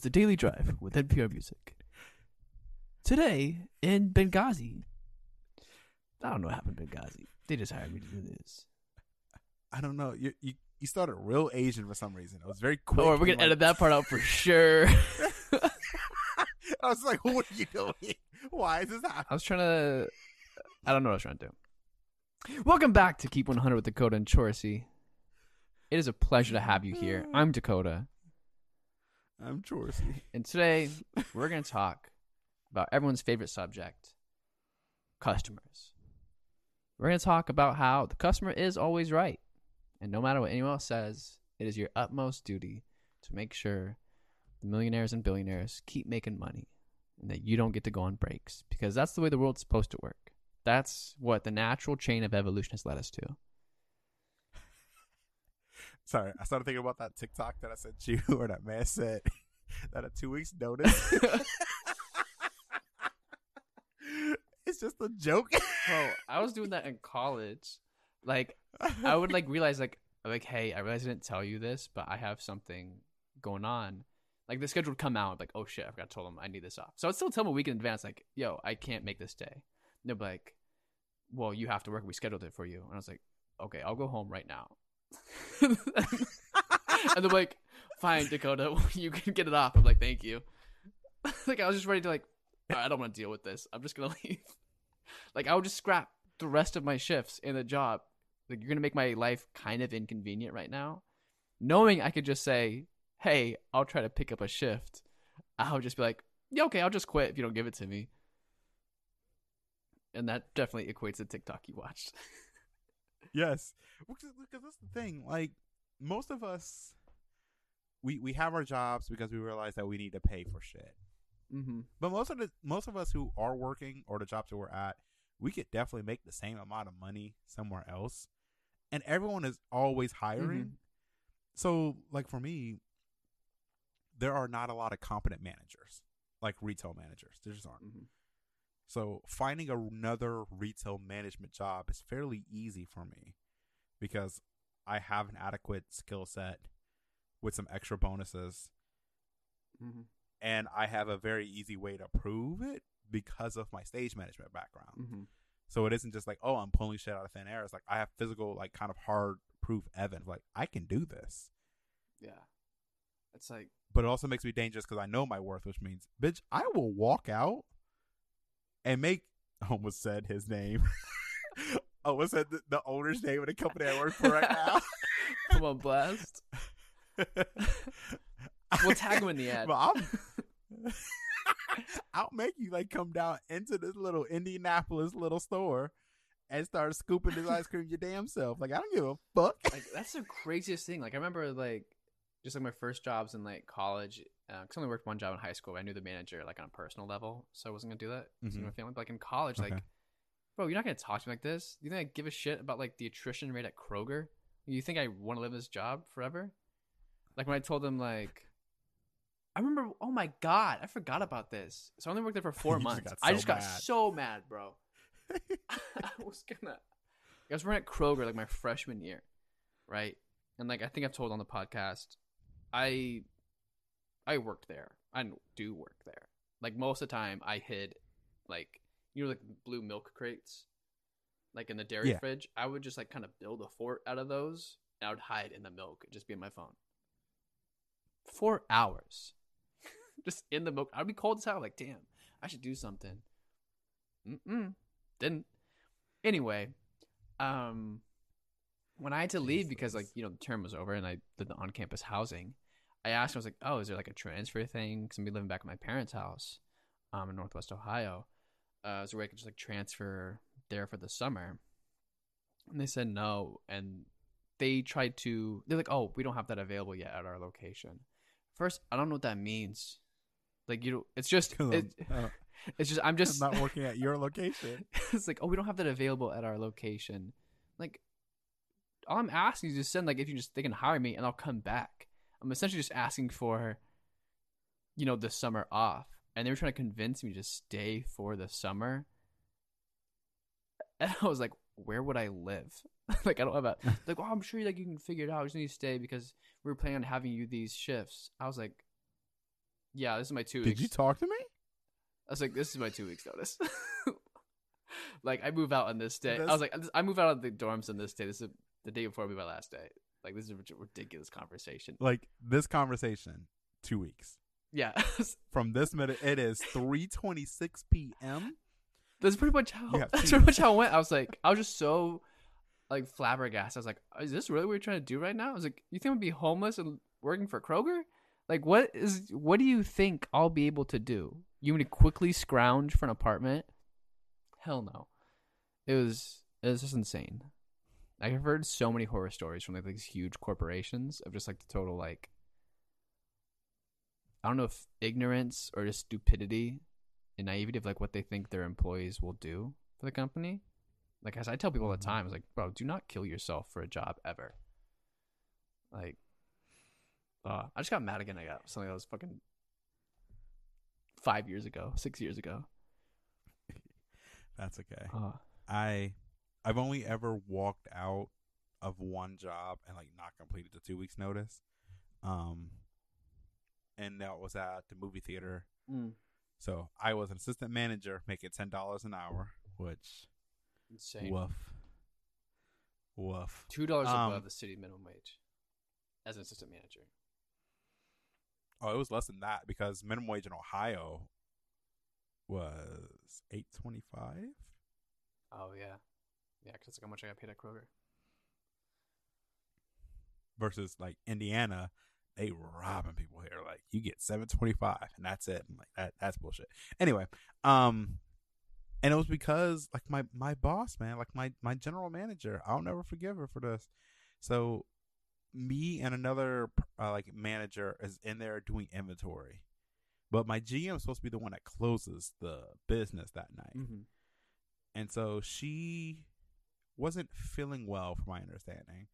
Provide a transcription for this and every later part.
is the Daily Drive with NPR Music. Today in Benghazi. I don't know what happened in Benghazi. They just hired me to do this. I don't know. You you, you started real Asian for some reason. It was very quick. Oh, we're gonna like- edit that part out for sure. I was like, what are you doing? Why is this happening? I was trying to. I don't know what I was trying to do. Welcome back to Keep 100 with Dakota and Chorsey. It is a pleasure to have you here. I'm Dakota, I'm Chorsey. and today we're going to talk about everyone's favorite subject customers. We're going to talk about how the customer is always right. And no matter what anyone else says, it is your utmost duty to make sure the millionaires and billionaires keep making money and that you don't get to go on breaks because that's the way the world's supposed to work. That's what the natural chain of evolution has led us to. Sorry, I started thinking about that TikTok that I sent you, or that man said that a two weeks notice. it's just a joke. Bro, I was doing that in college. Like, I would like realize like like hey, I realize I didn't tell you this, but I have something going on. Like the schedule would come out, like oh shit, I forgot to tell them I need this off. So I'd still tell them a week in advance, like yo, I can't make this day. And they'd be like, well, you have to work. We scheduled it for you. And I was like, okay, I'll go home right now. and they're like, fine, Dakota, you can get it off. I'm like, thank you. like I was just ready to like, I don't want to deal with this. I'm just gonna leave. Like I would just scrap the rest of my shifts in the job. Like you're gonna make my life kind of inconvenient right now, knowing I could just say, "Hey, I'll try to pick up a shift." I would just be like, "Yeah, okay, I'll just quit if you don't give it to me." And that definitely equates to TikTok you watched. Yes, because because that's the thing. Like most of us, we we have our jobs because we realize that we need to pay for shit. mm-hmm. But most of the most of us who are working or the jobs that we're at, we could definitely make the same amount of money somewhere else. And everyone is always hiring. Mhm. So like for me, there are not a lot of competent managers, like retail managers. There just aren't. Mhm. So finding another retail management job is fairly easy for me because I have an adequate skill set with some extra bonuses Mm-hmm. and I have a very easy way to prove it because of my stage management background. Mm-hmm. So it isn't just like, oh, I'm pulling shit out of thin air. It's like I have physical, like kind of hard proof evidence. Like I can do this. Yeah, it's like But it also makes me dangerous because I know my worth, which means, bitch, I will walk out and make. Almost said his name. Almost said the, the owner's name of the company I work for right now. come on blast. We'll tag him in the ad. But I'm, I'll make you like come down into this little Indianapolis little store and start scooping this ice cream your damn self. Like I don't give a fuck. like that's the craziest thing. Like I remember like just like my first jobs in like college. Uh, cause I only worked one job in high school. I knew the manager like on a personal level, so I wasn't gonna do that. to Mhm. my family, but like in college, Okay. like, bro, you're not gonna talk to me like this. You think I give a shit about like the attrition rate at Kroger? You think I want to live this job forever? Like when I told them like. I remember. Oh my god, I forgot about this. So I only worked there for four You just months. I so just got so mad, bro. I was gonna. I was working at Kroger like my freshman year, right? And like I think I've told on the podcast, I I worked there. I do work there. Like most of the time, I hid like you know like blue milk crates, like in the dairy Yeah. fridge. I would just like kind of build a fort out of those, and I would hide in the milk, just be on my phone. Four hours, just in the milk. I'd be cold as hell. Like, damn, I should do something. Mm-mm. Didn't. Anyway, um, when I had to leave because like you know the term was over and I did the on-campus housing, I asked. I was like, "Oh, is there like a transfer thing? Because I'm be living back at my parents' house, um, in Northwest Ohio. Uh, is there a way I could just like transfer there for the summer?" And they said no, and they tried to. They're like, "Oh, we don't have that available yet at our location." First, I don't know what that means. Like you, know, it's just it, uh, it's just I'm just I'm not working at your location. it's like, oh, we don't have that available at our location. Like, all I'm asking is just send like if you just they can hire me and I'll come back. I'm essentially just asking for, you know, the summer off, and they were trying to convince me to stay for the summer. And I was like, where would I live? like I don't have a like. Well, I'm sure like you can figure it out. I just need to stay because we were planning on having you these shifts. I was like, yeah, this is my two Did weeks. you talk to me? I was like, this is my two weeks notice. like I move out on this day. I was like, I move out of the dorms on this day. This is the day before move out last day. Like this is a ridiculous conversation. Like this conversation, two weeks Yeah, from this minute. It is three twenty six p.m. that's pretty much how. Have That's pretty much how it went. I was like, I was just so like flabbergasted. I was like, is this really what you're trying to do right now? I was like, you think gonna be homeless and working for Kroger? Like, what is? What do you think I'll be able to do? You want to quickly scrounge for an apartment? Hell no. It was it was just insane. I've heard so many horror stories from like these huge corporations of just like the total like I don't know if ignorance or just stupidity and naivety of like what they think their employees will do for the company. Like as I tell people all the Mhm. time, it's like, bro, do not kill yourself for a job ever. Like, uh, I just got mad again. I got something that was fucking five years ago, six years ago. That's okay. Uh, I I've only ever walked out of one job and like not completed the two weeks notice. Um and that was at the movie theater. So I was an assistant manager making ten dollars an hour, which insane. woof. Woof. Two dollars Um, above the city minimum wage as an assistant manager. Oh, it was less than that because minimum wage in Ohio was eight twenty five. Oh yeah, yeah. Because like how much I got paid at Kroger. versus like Indiana, they robbing people here. Like you get seven twenty five and that's it. I'm like that that's bullshit. Anyway, um and it was because like my my boss, man, like my my general manager, I'll never forgive her for this. So me and another uh, like manager is in there doing inventory. But my GM is supposed to be the one that closes the business that night. Mm-hmm. And so she wasn't feeling well, from my understanding.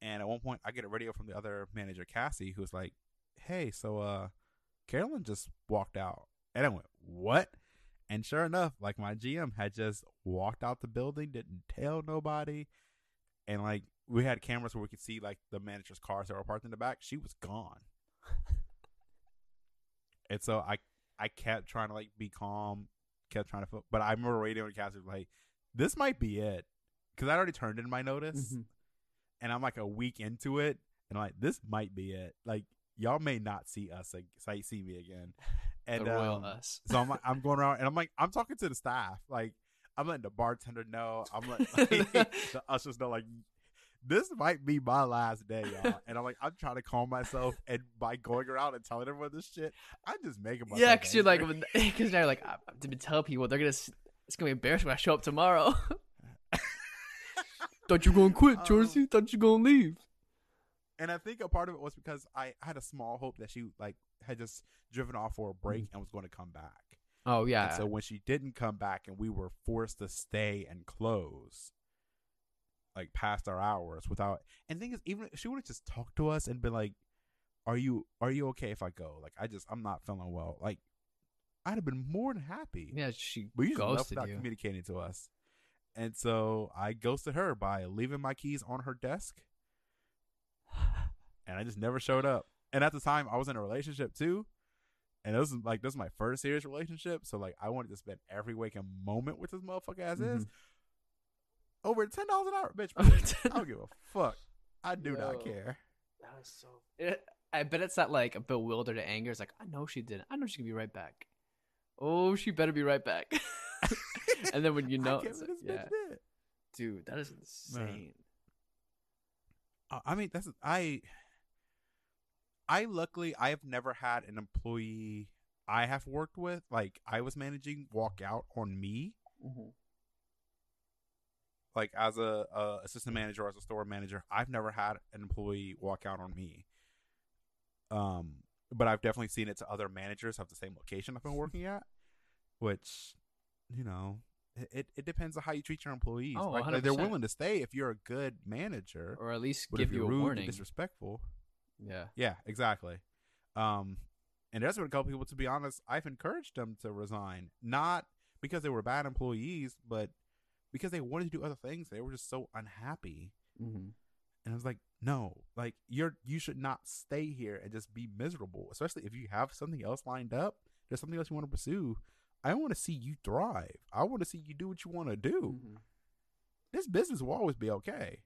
And at one point, I get a radio from the other manager, Cassie, who's like, "Hey, so uh, Carolyn just walked out." And I went, "What?" And sure enough, like my GM had just walked out the building, didn't tell nobody, and like we had cameras where we could see like the manager's cars that were parked in the back. She was gone. and so I, I kept trying to like be calm, kept trying to, but I remember radioing Cassie like, "This might be it," because I already turned in my notice Mm-hmm. and I'm like a week into it, and I'm like, this might be it. Like, y'all may not see us, like, see me again. And the um, us. so I'm, like, I'm going around, and I'm like, I'm talking to the staff, like, I'm letting the bartender know, I'm letting the ushers know, like, this might be my last day, y'all. And I'm like, I'm trying to calm myself, and by going around and telling everyone this shit, I'm just making myself. yeah, because you're like, because now you're like, I have to tell people they're gonna. It's gonna be embarrassing when I show up tomorrow. Thought you were gonna quit, Um, Chorsey. Thought you were gonna leave. And I think a part of it was because I had a small hope that she like had just driven off for a break and was going to come back. Oh And yeah. so when she didn't come back and we were forced to stay and close, like past our hours without and the thing is even she would have just talked to us and been like, Are you are you okay if I go? Like I just I'm not feeling well. Like I'd have been more than happy. yeah, she But you just left without you. communicating to us. And so I ghosted her by leaving my keys on her desk. And I just never showed up. And at the time I was in a relationship too. And this is like this is my first serious relationship. So like I wanted to spend every waking moment with this motherfucker as is. Mhm. Over ten dollars an hour, bitch. Over. I don't give a fuck. I do Yo. not care. That was so. It, I bet it's that like bewildered anger. It's like I know she didn't. I know she's gonna be right back. Oh, she better be right back. and then when you know, I can't it's like, yeah, bitch did. dude, that is insane. Uh, I mean, that's I. I luckily I have never had an employee I have worked with like I was managing walk out on me like as a, a assistant manager or as a store manager. I've never had an employee walk out on me. Um, but I've definitely seen it to other managers of the same location I've been working at, which you know. It, it, depends on how you treat your employees. Oh, right? Like, they're willing to stay if you're a good manager, Or at least give if you're you a rude warning. and disrespectful, yeah. yeah, exactly. Um, and there's been a couple people. To be honest, I've encouraged them to resign, not because they were bad employees, but because they wanted to do other things. They were just so unhappy. Mm-hmm. And I was like, no, like you're you should not stay here and just be miserable, especially if you have something else lined up. There's something else you want to pursue. I want to see you thrive. I want to see you do what you want to do. Mm-hmm. This business will always be okay.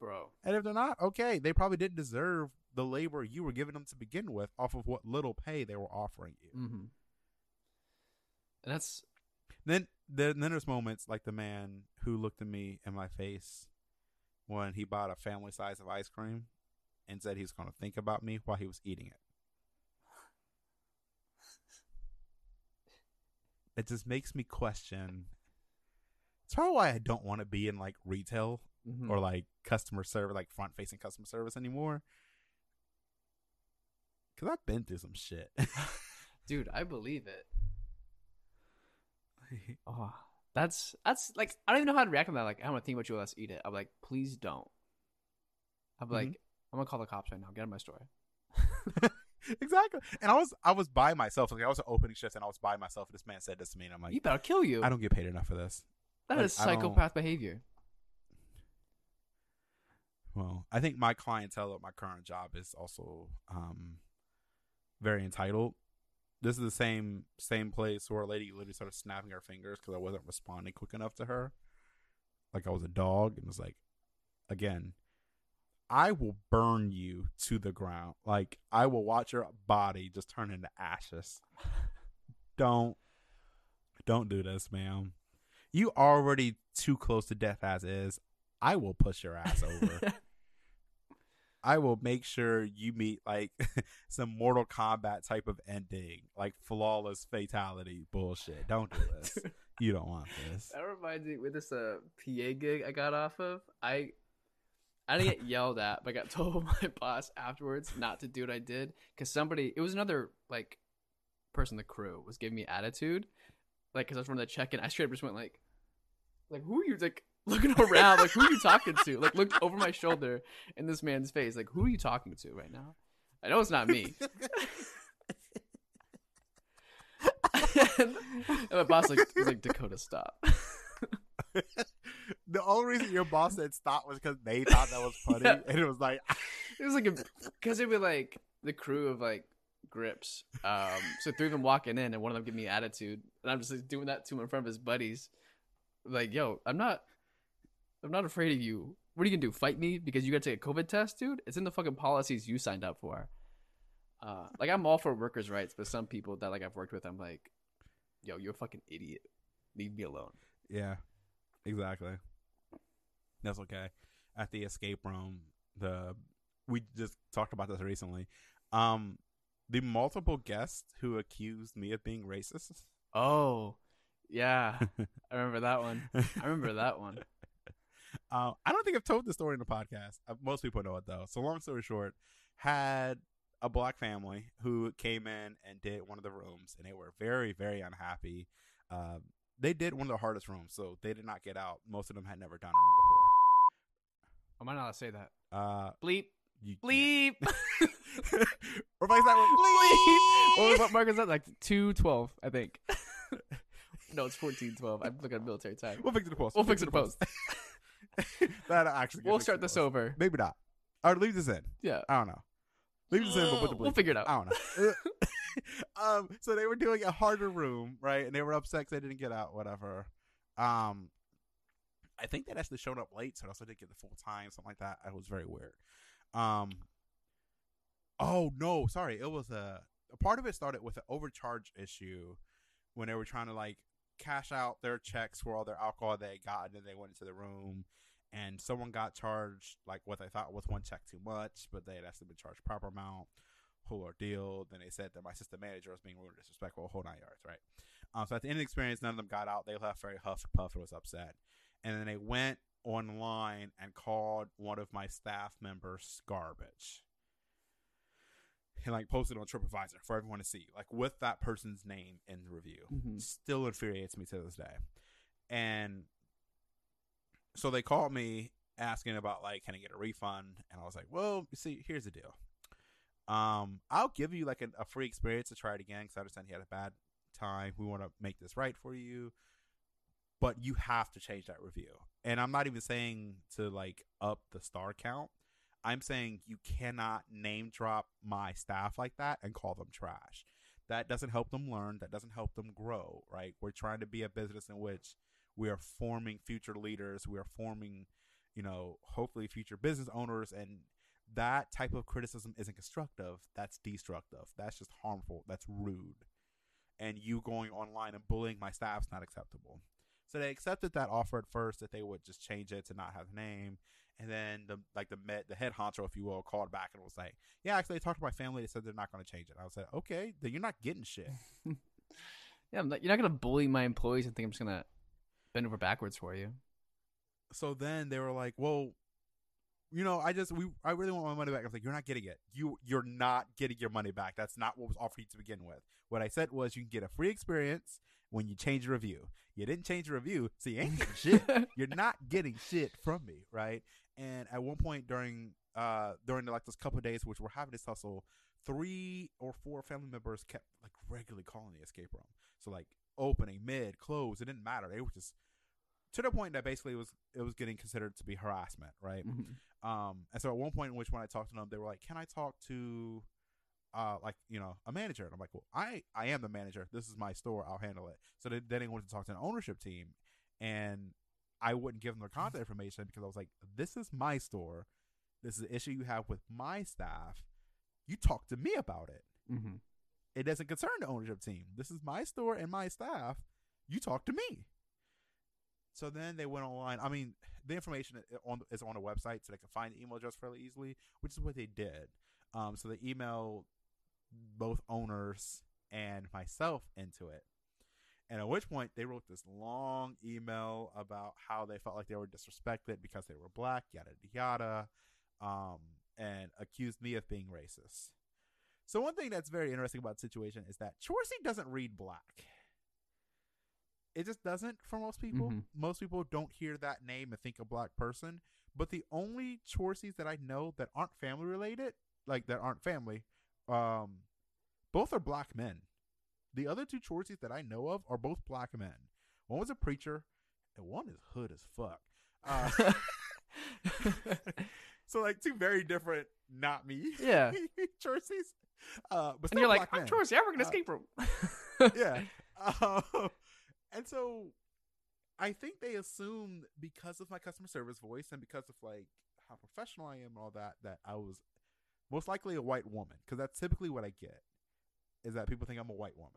Bro. And if they're not okay, they probably didn't deserve the labor you were giving them to begin with off of what little pay they were offering you. Mm-hmm. And that's Then, then, then there's moments like the man who looked at me in my face when he bought a family size of ice cream and said he was going to think about me while he was eating it. It just makes me question. It's probably why I don't want to be in like retail mhm. or like customer service, like front facing customer service anymore. Cause I've been through some shit. dude, I believe it. Oh, that's that's like I don't even know how to react to that. Like I'm gonna think about you. Let's eat it. I'm like, please don't. I'm like, Mhm. I'm gonna call the cops right now. Get in my store. exactly. And I was I was by myself. Like I was an opening shift and I was by myself. And this man said this to me, and I'm like, you better kill you. I don't get paid enough for this. That like, is psychopath behavior. Well, I think my clientele at my current job is also um very entitled. This is the same same place where a lady literally started snapping her fingers because I wasn't responding quick enough to her, like I was a dog, and was like, again, I will burn you to the ground. Like I will watch your body just turn into ashes. don't, don't do this, ma'am. You already too close to death as is. I will push your ass over. I will make sure you meet like some Mortal Kombat type of ending, like flawless fatality bullshit. Don't do this. you don't want this. That reminds me with this uh, PA gig I got off of. I I didn't get yelled at, but I got told by my boss afterwards not to do what I did because somebody. It was another like person in the crew was giving me attitude, like because I was running the check in. I straight up just went like, like who are you like looking around? like who are you talking to? Like looked over my shoulder in this man's face. Like who are you talking to right now? I know it's not me. and, my boss like was like Dakota, stop. The only reason your boss said stop was because they thought that was funny, Yeah. and it was like, It was like because it was like the crew of like grips. Um, so three of them walking in, and one of them give me attitude, and I'm just like doing that to him in front of his buddies. Like, yo, I'm not, I'm not afraid of you. What are you gonna do? Fight me because you gotta take a COVID test, dude? It's in the fucking policies you signed up for. Uh, like I'm all for workers' rights, but some people that like I've worked with, I'm like, yo, you're a fucking idiot. Leave me alone. yeah, exactly. That's okay. At the escape room, the we just talked about this recently. Um, the multiple guests who accused me of being racist. Oh, yeah, I remember that one. I remember that one. Uh, I don't think I've told the story in the podcast. Uh, most people know it though. So long story short, had a black family who came in and did one of the rooms, and they were very, very unhappy. Uh, they did one of the hardest rooms, so they did not get out. Most of them had never done a room Am I not allowed to say that? Uh, Bleep, you, bleep. Replace that with bleep. what, was- what mark is that? Like two twelve, I think. no, it's fourteen twelve. I'm looking at military time. We'll fix it in post. We'll fix it in post. that actually. We'll start this over. Maybe not. Or leave this in. Yeah, I don't know. Leave this in, but put the bleep. we'll figure it out. I don't know. um, so they were doing a harder room, right? And they were upset they didn't get out, whatever. Um, I think they actually showed up late, so they also didn't get the full time, something like that. It was very weird. Um, oh no, sorry, it was a, a part of it started with an overcharge issue when they were trying to like cash out their checks for all their alcohol they gotten, and they went into the room. And someone got charged like what they thought was one check too much, but they had actually been charged proper amount whole ordeal. Then they said that my assistant manager was being rude and disrespectful, whole nine yards, right? Um, so at the end of the experience, none of them got out. They left very huffed and puffed and was upset. And then they went online and called one of my staff members garbage. And like posted on TripAdvisor for everyone to see, like with that person's name in the review. Mhm. Still infuriates me to this day. And so they called me asking about like, can I get a refund? And I was like, well, see, here's the deal. Um, I'll give you like a, a free experience to try it again because I understand you had a bad time. We want to make this right for you. but you have to change that review. And I'm not even saying to like up the star count. I'm saying you cannot name drop my staff like that and call them trash. That doesn't help them learn. That doesn't help them grow, right? We're trying to be a business in which we are forming future leaders. We are forming, you know, hopefully future business owners. And that type of criticism isn't constructive. That's destructive. That's just harmful. That's rude. And you going online and bullying my staff is not acceptable. So they accepted that offer at first that they would just change it to not have the name. And then the like the med, the head honcho, if you will, called back and was like, "Yeah, actually, I talked to my family. They said they're not going to change it." I was like, "Okay, then you're not getting shit." Yeah, I'm not, you're not gonna bully my employees and think I'm just gonna bend over backwards for you. so then they were like, "Well, you know, I just we I really want my money back." I was like, "You're not getting it. You you're not getting your money back. That's not what was offered you to begin with. What I said was you can get a free experience when you change your review. You didn't change your review, so you ain't getting shit. You're not getting shit from me, right?" And at one point during uh during like those couple of days which we're having this hustle, three or four family members kept like regularly calling the escape room. So like opening, mid, close, it didn't matter. They were just to the point that basically it was it was getting considered to be harassment, right? Mhm. Um, and so at one point in which when I talked to them, they were like, "Can I talk to, uh, like you know, a manager?" And I'm like, "Well, I I am the manager. This is my store. I'll handle it." So they, then they wanted to talk to an ownership team, and I wouldn't give them their contact information because I was like, "This is my store. This is an issue you have with my staff. You talk to me about it. Mhm. It doesn't concern the ownership team. This is my store and my staff. You talk to me." So then they went online. I mean, the information on is on a website, so they can find the email address fairly easily, which is what they did. Um, so they emailed both owners and myself into it. And at which point they wrote this long email about how they felt like they were disrespected because they were black, yada yada, um, and accused me of being racist. So one thing that's very interesting about the situation is that Chorsey doesn't read black. It just doesn't for most people. Mhm. Most people don't hear that name and think a black person. But the only Chorseys that I know that aren't family related, like that aren't family, um, both are black men. The other two Chorseys that I know of are both black men. One was a preacher, and one is hood as fuck. Uh, so like two very different, not me. Yeah. Chorseys. Uh, but and you're like, I'm men the African Uh, escape room. yeah. Um, and so I think they assumed because of my customer service voice and because of like how professional I am and all that, that I was most likely a white woman because that's typically what I get is that people think I'm a white woman.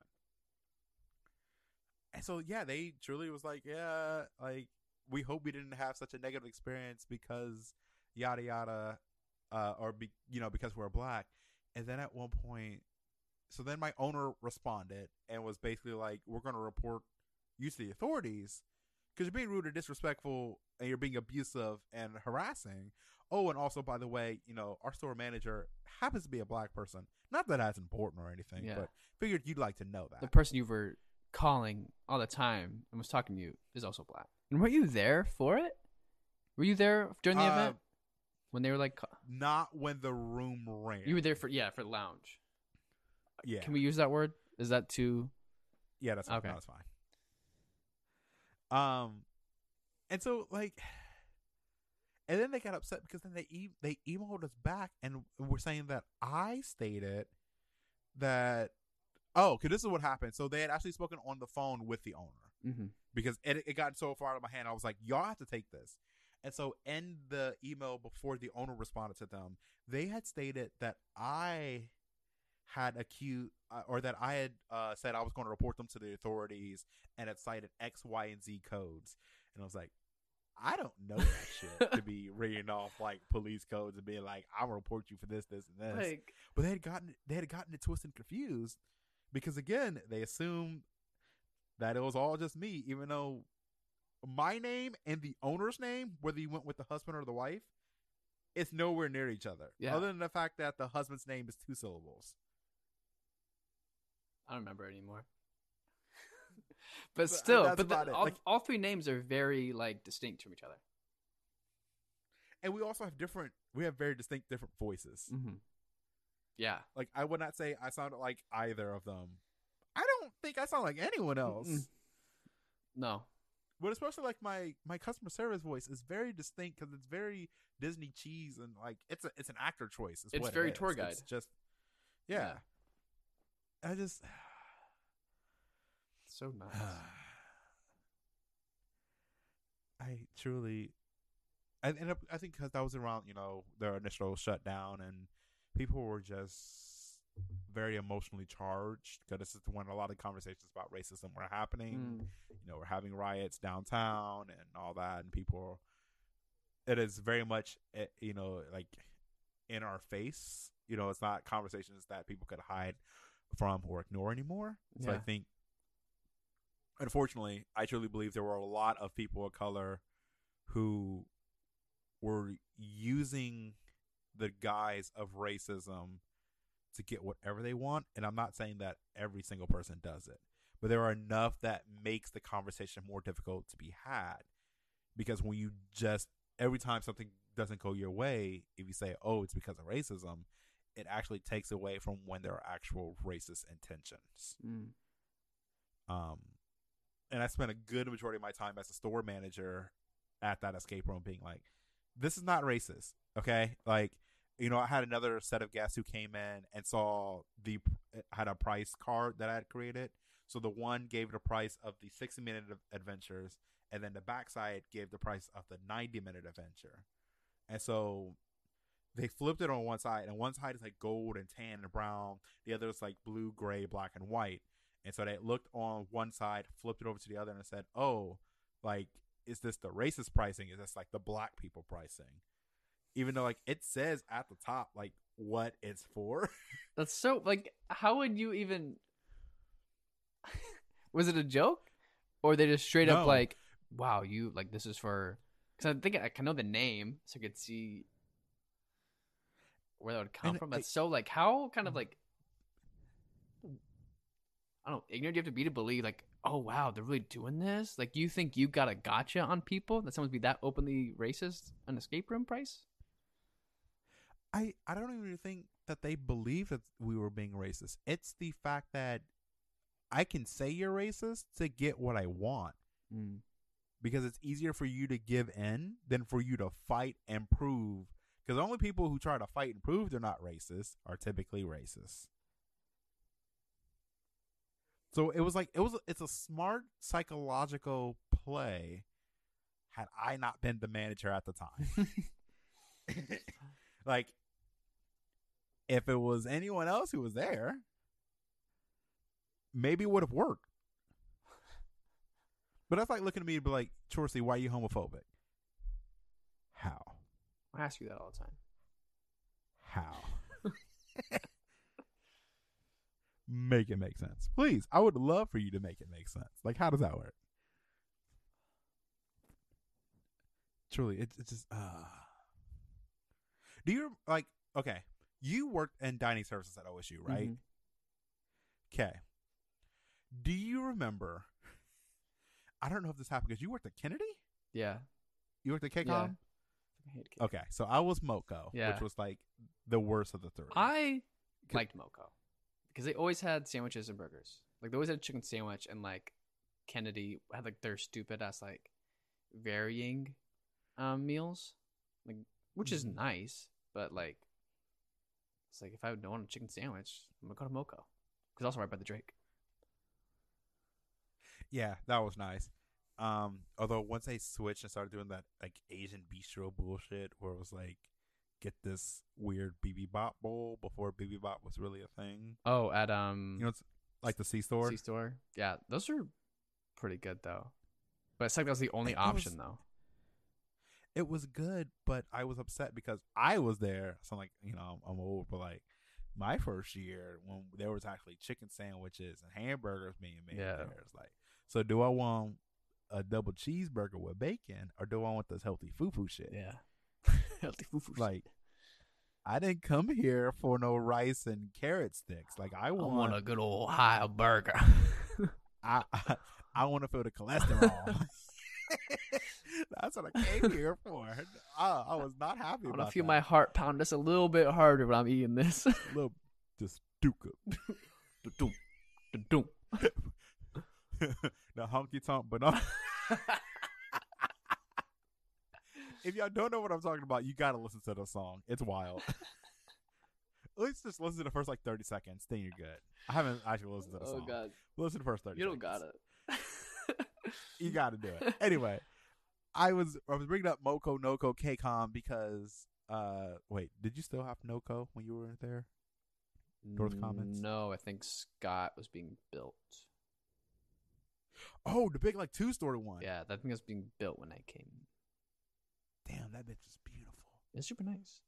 And so yeah, they truly was like, yeah, like we hope we didn't have such a negative experience because yada yada, uh, or be you know because we're black. And then at one point, so then my owner responded and was basically like, "We're going to report you to the authorities because you're being rude or disrespectful and you're being abusive and harassing." Oh, and also by the way, you know our store manager happens to be a black person. Not that that's important or anything, Yeah. but figured you'd like to know that. the person you were calling all the time and was talking to you is also black. And were you there for it? Were you there during the Uh, event when they were like? Not when the room ran. You were there for yeah for lounge. yeah, Can we use that word? Is that too? Yeah, that's fine. Okay. No, that's fine. Um, and so like, and then they got upset because then they e- they emailed us back and were saying that I stated that oh, okay, this is what happened. So they had actually spoken on the phone with the owner Mm-hmm. because it, it got so far out of my hand. I was like, y'all have to take this. And so in the email before the owner responded to them, they had stated that I had accused uh, or that I had uh, said I was going to report them to the authorities and had cited X, Y, and Z codes. And I was like, I don't know that shit to be reading off like police codes and being like, I'll report you for this, this, and this. Like But they had gotten they had gotten it twisted and confused because again they assumed that it was all just me, even though my name and the owner's name, whether you went with the husband or the wife, it's nowhere near each other. Yeah. Other than the fact that the husband's name is two syllables. I don't remember anymore. but But, still, but the, all, Like- all three names are very like distinct from each other. And we also have different we have very distinct different voices. Mm-hmm. Yeah. Like I would not say I sounded like either of them. I don't think I sound like anyone else. Mm-mm. No. But especially like my my customer service voice is very distinct because it's very Disney cheese and like it's a it's an actor choice. It's it very is. tour It's guide. just yeah. I just So nice. I truly, I and I- I think because that was around you know their initial shutdown and people were just very emotionally charged because this is when a lot of conversations about racism were happening. Mm. You know, we're having riots downtown and all that, and people. It is very much eh, you know like in our face. You know, it's not conversations that people could hide from or ignore anymore. So I think unfortunately, I truly believe there were a lot of people of color who were using the guise of racism to get whatever they want. And I'm not saying that every single person does it, but there are enough that makes the conversation more difficult to be had. Because when you just, every time something doesn't go your way, if you say, oh, it's because of racism, it actually takes away from when there are actual racist intentions. Mm. Um, and I spent a good majority of my time as a store manager at that escape room being like, this is not racist. Okay. Like, you know, I had another set of guests who came in and saw the, had a price card that I had created. So the one gave the price of the 60 minute adventures, and then the backside gave the price of the 90 minute adventure. And so they flipped it on one side, and one side is like gold and tan and brown, the other is like blue, gray, black, and white. And so they looked on one side, flipped it over to the other, and said, "Oh, like is this the racist pricing? Is this like the black people pricing?" Even though like it says at the top like what it's for. That's so like how would you even Was it a joke? Or they just straight up like, wow, you like this is for cuz I think I can know the name so I could see where that would come And from. I- That's so like how kind of like I don't know, ignorant do you have to be to believe like, oh wow, they're really doing this? Like you think you got a gotcha on people that someone's be that openly racist an escape room price? I I don't even think that they believe that we were being racist. It's the fact that I can say you're racist to get what I want Mm. because it's easier for you to give in than for you to fight and prove. Because the only people who try to fight and prove they're not racist are typically racist. So it was like it was. It's a smart psychological play. Had I not been the manager at the time, like if it was anyone else who was there, maybe it would have worked. But that's like looking at me and be like, Chorsey, why are you homophobic? How? I ask you that all the time. How? make it make sense. Please. I would love for you to make it make sense. Like, how does that work? Truly, it's it's just uh Do you like okay, you worked in dining services at OSU, right? Mhm. Okay. Do you remember I don't know if this happened because you worked at Kennedy? Yeah. You worked at KCOM? Yeah. I hate kids. Okay, so I was Moco, Yeah. which was like the worst of the three. I liked Moco because they always had sandwiches and burgers. Like they always had a chicken sandwich and like Kennedy had like their stupid ass like varying um meals, like which is Mhm. nice, but like it's like if I don't want a chicken sandwich, I'm gonna go to Moco because also right by the Drake. Yeah, that was nice. Um, although once I switched and started doing that like Asian bistro bullshit, where it was like, get this weird bibimbap bowl before bibimbap was really a thing. Oh, at um You know, it's like the C store. C store. Yeah, those are pretty good though. But it's like that was the only It- it was- option though. It was good, but I was upset because I was there. So like, you know, I'm old, but like my first year when there was actually chicken sandwiches and hamburgers being made Yeah. there, it's like, so do I want a double cheeseburger with bacon or do I want this healthy foo-foo shit? Yeah. Healthy foo foo. like I didn't come here for no rice and carrot sticks. Like I I want, want a good old high burger. I, I, I want to feel the cholesterol. That's what I came here for. I, I was not happy I want to feel that. my heart pound just a little bit harder when I'm eating this. little just duke dum. the honky tonk banana. if y'all don't know what I'm talking about, you gotta listen to the song. It's wild. At least just listen to the first like 30 seconds, then you're good. I haven't actually listened to the song. Oh god, Listen to the first 30 you don't seconds. got it. You gotta do it. Anyway, I was I was bringing up Moko Noko KCOM because uh wait, did you still have Noko when you were there? North Commons? No, I think Scott was being built. Oh, the big like two story one. Yeah, that thing was being built when I came. Damn, that bitch is beautiful. It's super nice.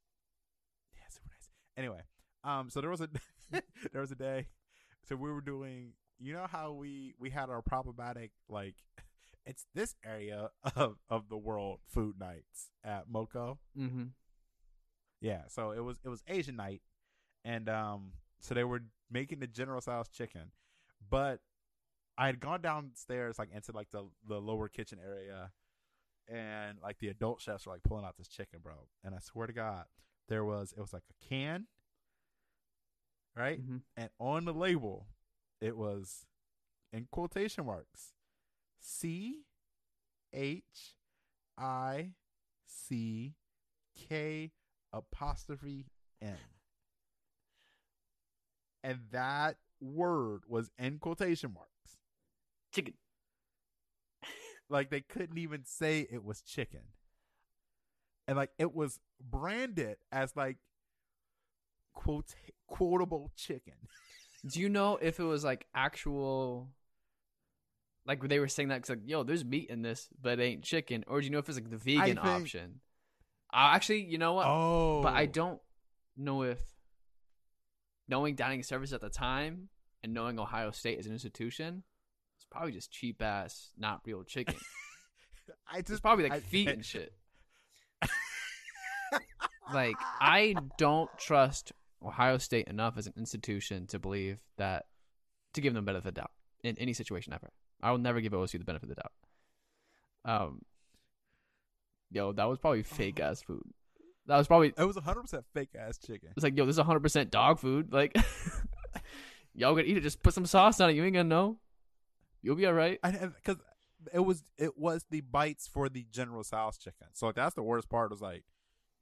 Yeah, super nice. Anyway, um, so there was a there was a day, so we were doing. You know how we we had our problematic like, it's this area of of the world food nights at Moko. Mm-hmm. Yeah, so it was it was Asian night, and um, so they were making the General Tso's chicken, but I had gone downstairs like into like the the lower kitchen area, and like the adult chefs were like pulling out this chicken, bro. And I swear to God, there was it was like a can, right? Mm-hmm. And on the label, it was in quotation marks, C H I C K apostrophe N. And that word was in quotation marks. Chicken. Like they couldn't even say it was chicken. And like it was branded as like quote quotable chicken. Do you know if it was like actual, like they were saying that because like, yo, there's meat in this, but it ain't chicken, or do you know if it's like the vegan think- option? Uh, actually, you know what? Oh. But I don't know if knowing dining service at the time and knowing Ohio State as an institution, probably just cheap ass, not real chicken. I It's just probably like I- feet and shit. Like I don't trust Ohio State enough as an institution to believe that to give them the benefit of the doubt in any situation ever. I will never give OSU the benefit of the doubt. Um, yo, that was probably fake ass food. That was probably It was 100% fake ass chicken. it's like, yo, this is 100% dog food. Like, y'all gonna eat it. Just put some sauce on it. You ain't gonna know. You'll be all right. because it was it was the bites for the General Tso's chicken. So like that's the worst part. Was like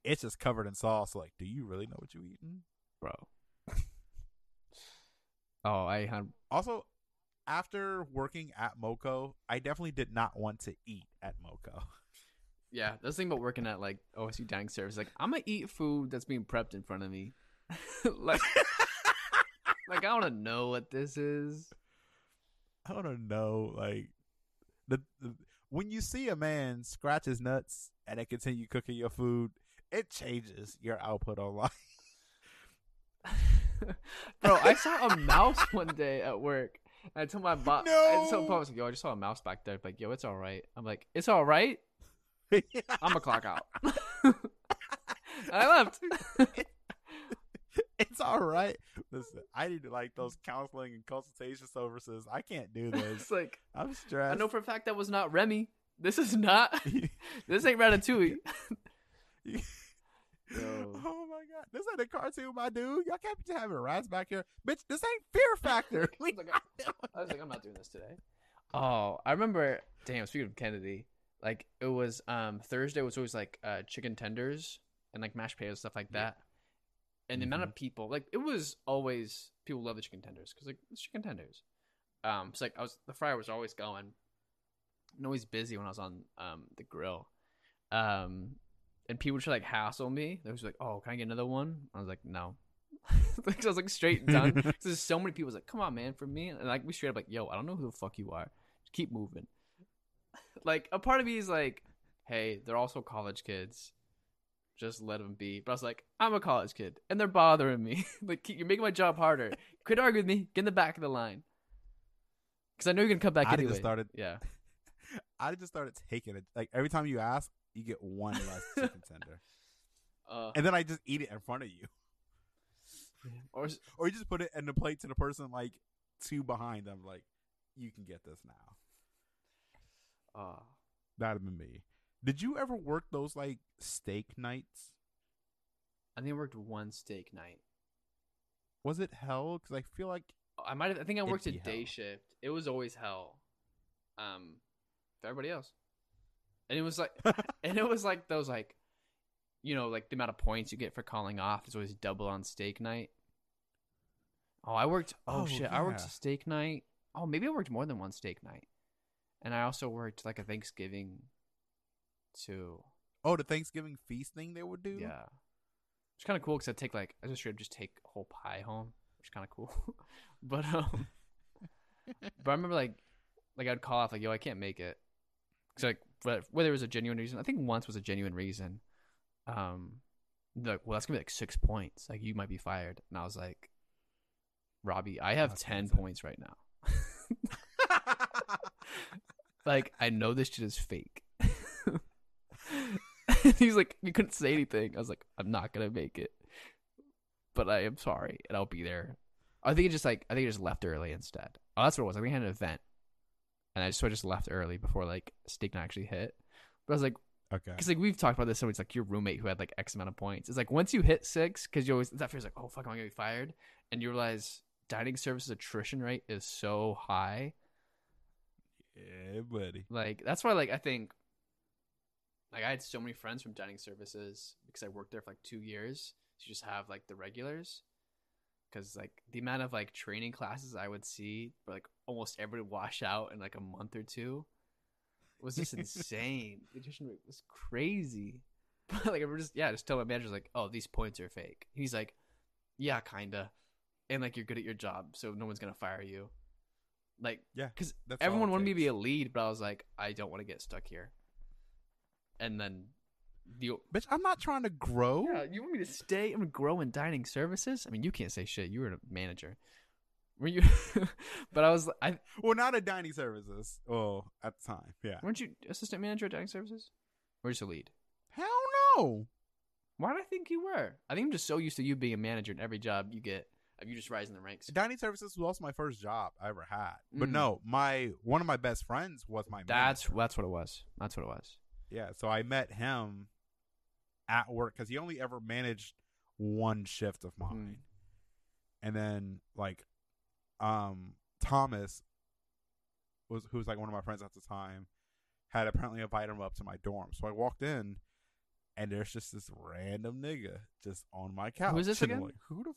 it's just covered in sauce. Like, do you really know what you eating? Bro. oh, I had. Also, after working at Moko, I definitely did not want to eat at Moko. Yeah, that's the thing about working at like OSU dining service. Like, I'm gonna eat food that's being prepped in front of me. like, like I want to know what this is. I don't know, like the, the when you see a man scratch his nuts and then continue cooking your food, it changes your output online. Bro, I saw a mouse one day at work. And I told my boss, I told No. I was like, yo, I just saw a mouse back there. Like, yo, it's all right. I'm like, it's all right. I'm gonna clock out. and I left. it's all right. Listen, I need to like those counseling and consultation services. I can't do this. it's like, I'm stressed. I know for a fact that was not Remy. This is not. this ain't Ratatouille. Yo. Oh my god, this ain't a cartoon, my dude. Y'all can't be having rats back here, bitch. This ain't Fear Factor. I was like, I was like, I'm not doing this today. Oh, I remember. Damn, speaking of Kennedy, like it was um Thursday was always like uh chicken tenders and like mashed potatoes stuff like that. And the amount of people, like it was always people love the chicken tenders because like it's chicken tenders. Um, it's like I was the fryer was always going, and always busy when I was on um the grill. Um, and people would like hassle me. They was like, "Oh, can I get another one?" I was like, "No." Because I was like straight and done. 'Cause There's so many people was like, "Come on, man, for me," and like we straight up like, "Yo, I don't know who the fuck you are. Just keep moving." like a part of me is like, "Hey, they're also college kids. Just let them be." But I was like, "I'm a college kid, and they're bothering me. like, you're making my job harder. Quit arguing with me. Get in the back of the line." Because I know you're gonna come back I just anyway. started- Yeah. I just started taking it. Like every time you ask, you get one less chicken tender, Uh, and then I just eat it in front of you, or or you just put it in the plate to the person like two behind them. Like, you can get this now. uh, That'd have been me. Did you ever work those like steak nights? I think I worked one steak night. Was it hell? Because I feel like I might have. I think I worked a day hell. shift. It was always hell. Um, for everybody else. and it was like, and it was like those like, you know, like the amount of points you get for calling off is always double on steak night. Oh, I worked. Oh, Oh, shit, I worked a steak night. Oh, maybe I worked more than one steak night, and I also worked like a Thanksgiving, too. Oh, the Thanksgiving feast thing they would do. Yeah, it's kind of cool because I take like I just straight up just take whole pie home, which is kind of cool. but um, but I remember like like I'd call off like yo I can't make it because like but whether it was a genuine reason I think once was a genuine reason. Um, like well that's gonna be like six points like you might be fired and I was like Robbie I have ten points right now. like I know this shit is fake. He's like, you couldn't say anything. I was like, I'm not gonna make it, but I am sorry, and I'll be there. I think it just like I think it just left early instead. Oh, that's what it was. Like we had an event, and I just sort of just left early before like steak night actually hit. But I was like, okay. because like we've talked about this, so it's like your roommate who had like X amount of points. It's like once you hit six, because you always that feels like, oh fuck, am I gonna be fired? And you realize dining services attrition rate is so high Yeah, buddy. like that's why like I think like I had so many friends from dining services because I worked there for like two years. So you just have like the regulars. Cause like the amount of like training classes I would see, for like almost everybody wash out in like a month or two, was just insane. The attrition rate was crazy. But like I just yeah, just tell my manager like, oh, these points are fake. He's like, yeah, kinda, and like you're good at your job, so no one's gonna fire you. Like Yeah, because everyone wanted me to be a lead, but I was like, I don't want to get stuck here. And then the Bitch, I'm not trying to grow. yeah, you want me to stay and grow in dining services? I mean, you can't say shit. You were a manager. Were you? but I was. I Well, not at dining services. Oh, at the time, yeah. weren't you assistant manager at dining services, or just a lead? Hell no. Why did I think you were? I think I'm just so used to you being a manager in every job you get. Of you just rising the ranks. Dining services was also my first job I ever had. But Mm. no, my one of my best friends was my That's manager. that's what it was. That's what it was. Yeah, so I met him at work because he only ever managed one shift of mine, and then like, um, Thomas was who was like one of my friends at the time, had apparently invited him up to my dorm. So I walked in, and there's just this random nigga just on my couch. Who is this again? Like, who the? F-?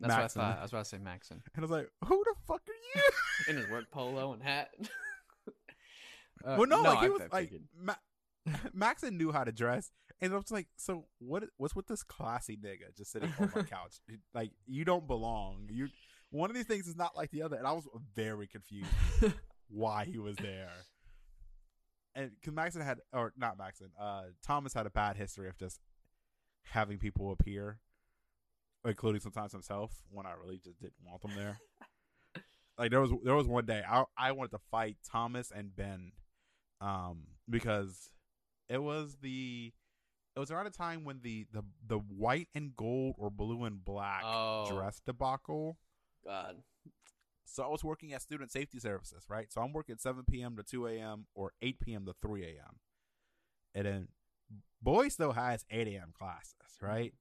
That's what I thought. I was about to say Maxon And I was like, who the fuck are you? in his work polo and hat. Uh, well, no, like he I- was like. Ma- Maxon knew how to dress, and I was like, so what? What's with this classy nigga just sitting on my couch? Like you don't belong. You one of these things is not like the other, and I was very confused why he was there. And because Maxon had, or not Maxon, uh, Thomas had a bad history of just having people appear, including sometimes himself, when I really just didn't want them there. like there was there was one day I I wanted to fight Thomas and Ben, um, because it was the it was around a time when the the the white and gold or blue and black Oh. dress debacle. God. So I was working at student safety services, right? So I'm working 7 p.m. to 2 a.m. or 8 p.m. to 3 a.m. And then boy still has 8 a.m. classes, right?